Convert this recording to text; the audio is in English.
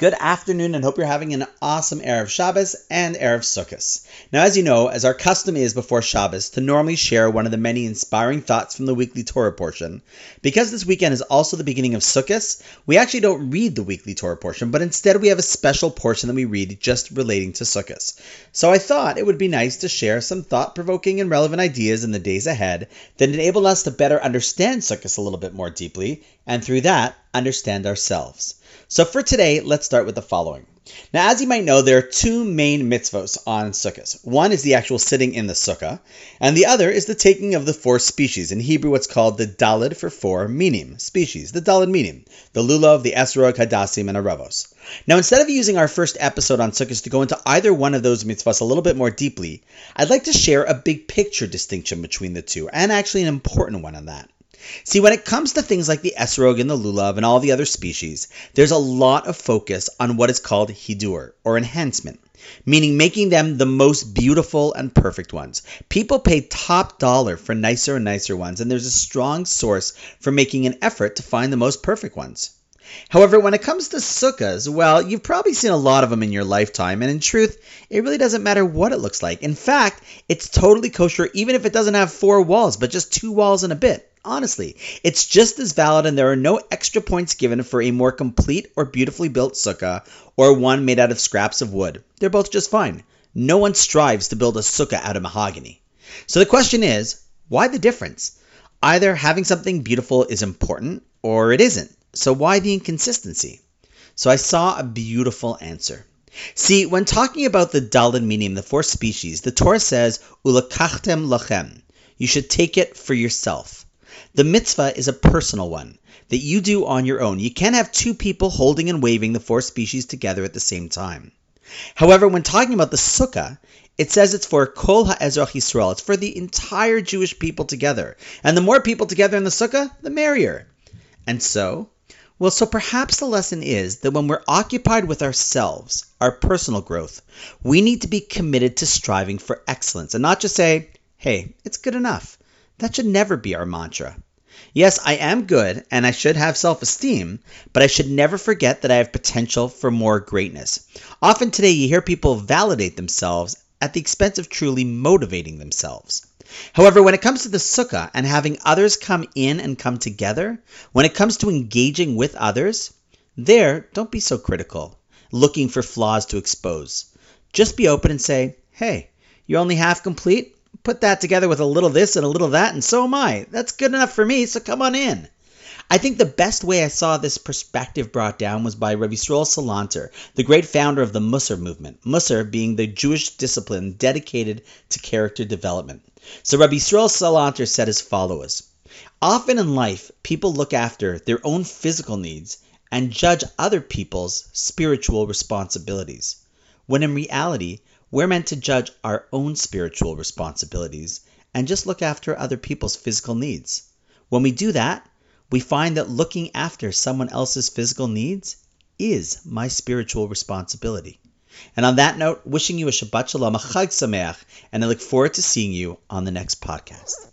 Good afternoon, and hope you're having an awesome Erev Shabbos and Erev Sukkot. Now, as you know, as our custom is before Shabbos, to normally share one of the many inspiring thoughts from the weekly Torah portion, because this weekend is also the beginning of Sukkot, we actually don't read the weekly Torah portion, but instead we have a special portion that we read just relating to Sukkot. So I thought it would be nice to share some thought provoking and relevant ideas in the days ahead that enable us to better understand Sukkot a little bit more deeply, and through that, understand ourselves. So for today, let's start with the following. Now, as you might know, there are two main mitzvos on sukkahs. One is the actual sitting in the sukkah, and the other is the taking of the four species. In Hebrew, what's called the dalid for four minim, species, the dalid minim, the lulav, the esrog, hadassim, and aravos. Now, instead of using our first episode on sukkahs to go into either one of those mitzvahs a little bit more deeply, I'd like to share a big picture distinction between the two, and actually an important one on that. See, when it comes to things like the esrog and the lulav and all the other species, there's a lot of focus on what is called hidur, or enhancement, meaning making them the most beautiful and perfect ones. People pay top dollar for nicer and nicer ones, and there's a strong source for making an effort to find the most perfect ones. However, when it comes to sukkahs, well, you've probably seen a lot of them in your lifetime, and in truth, it really doesn't matter what it looks like. In fact, it's totally kosher even if it doesn't have four walls, but just two walls and a bit. Honestly, it's just as valid, and there are no extra points given for a more complete or beautifully built sukkah or one made out of scraps of wood. They're both just fine. No one strives to build a sukkah out of mahogany. So the question is, why the difference? Either having something beautiful is important or it isn't. So why the inconsistency? So I saw a beautiful answer. See, when talking about the dalid minim, the four species, the Torah says, Ulakachtem lachem. You should take it for yourself. The mitzvah is a personal one that you do on your own. You can't have two people holding and waving the four species together at the same time. However, when talking about the sukkah, it says it's for Kol HaEzrach Yisrael. It's for the entire Jewish people together. And the more people together in the sukkah, the merrier. And so, well, so perhaps the lesson is that when we're occupied with ourselves, our personal growth, we need to be committed to striving for excellence and not just say, hey, it's good enough. That should never be our mantra. Yes, I am good and I should have self esteem, but I should never forget that I have potential for more greatness. Often today, you hear people validate themselves at the expense of truly motivating themselves. However, when it comes to the sukkah and having others come in and come together, when it comes to engaging with others, there, don't be so critical, looking for flaws to expose. Just be open and say, hey, you're only half complete? Put that together with a little this and a little that, and so am I. That's good enough for me, so come on in. I think the best way I saw this perspective brought down was by Rabbi Yisrael Salanter, the great founder of the Musar movement, Musar being the Jewish discipline dedicated to character development. So Rabbi Yisrael Salanter said as follows Often in life, people look after their own physical needs and judge other people's spiritual responsibilities, when in reality, we're meant to judge our own spiritual responsibilities and just look after other people's physical needs. When we do that, we find that looking after someone else's physical needs is my spiritual responsibility. And on that note, wishing you a Shabbat Shalom, a Chag Sameach, and I look forward to seeing you on the next podcast.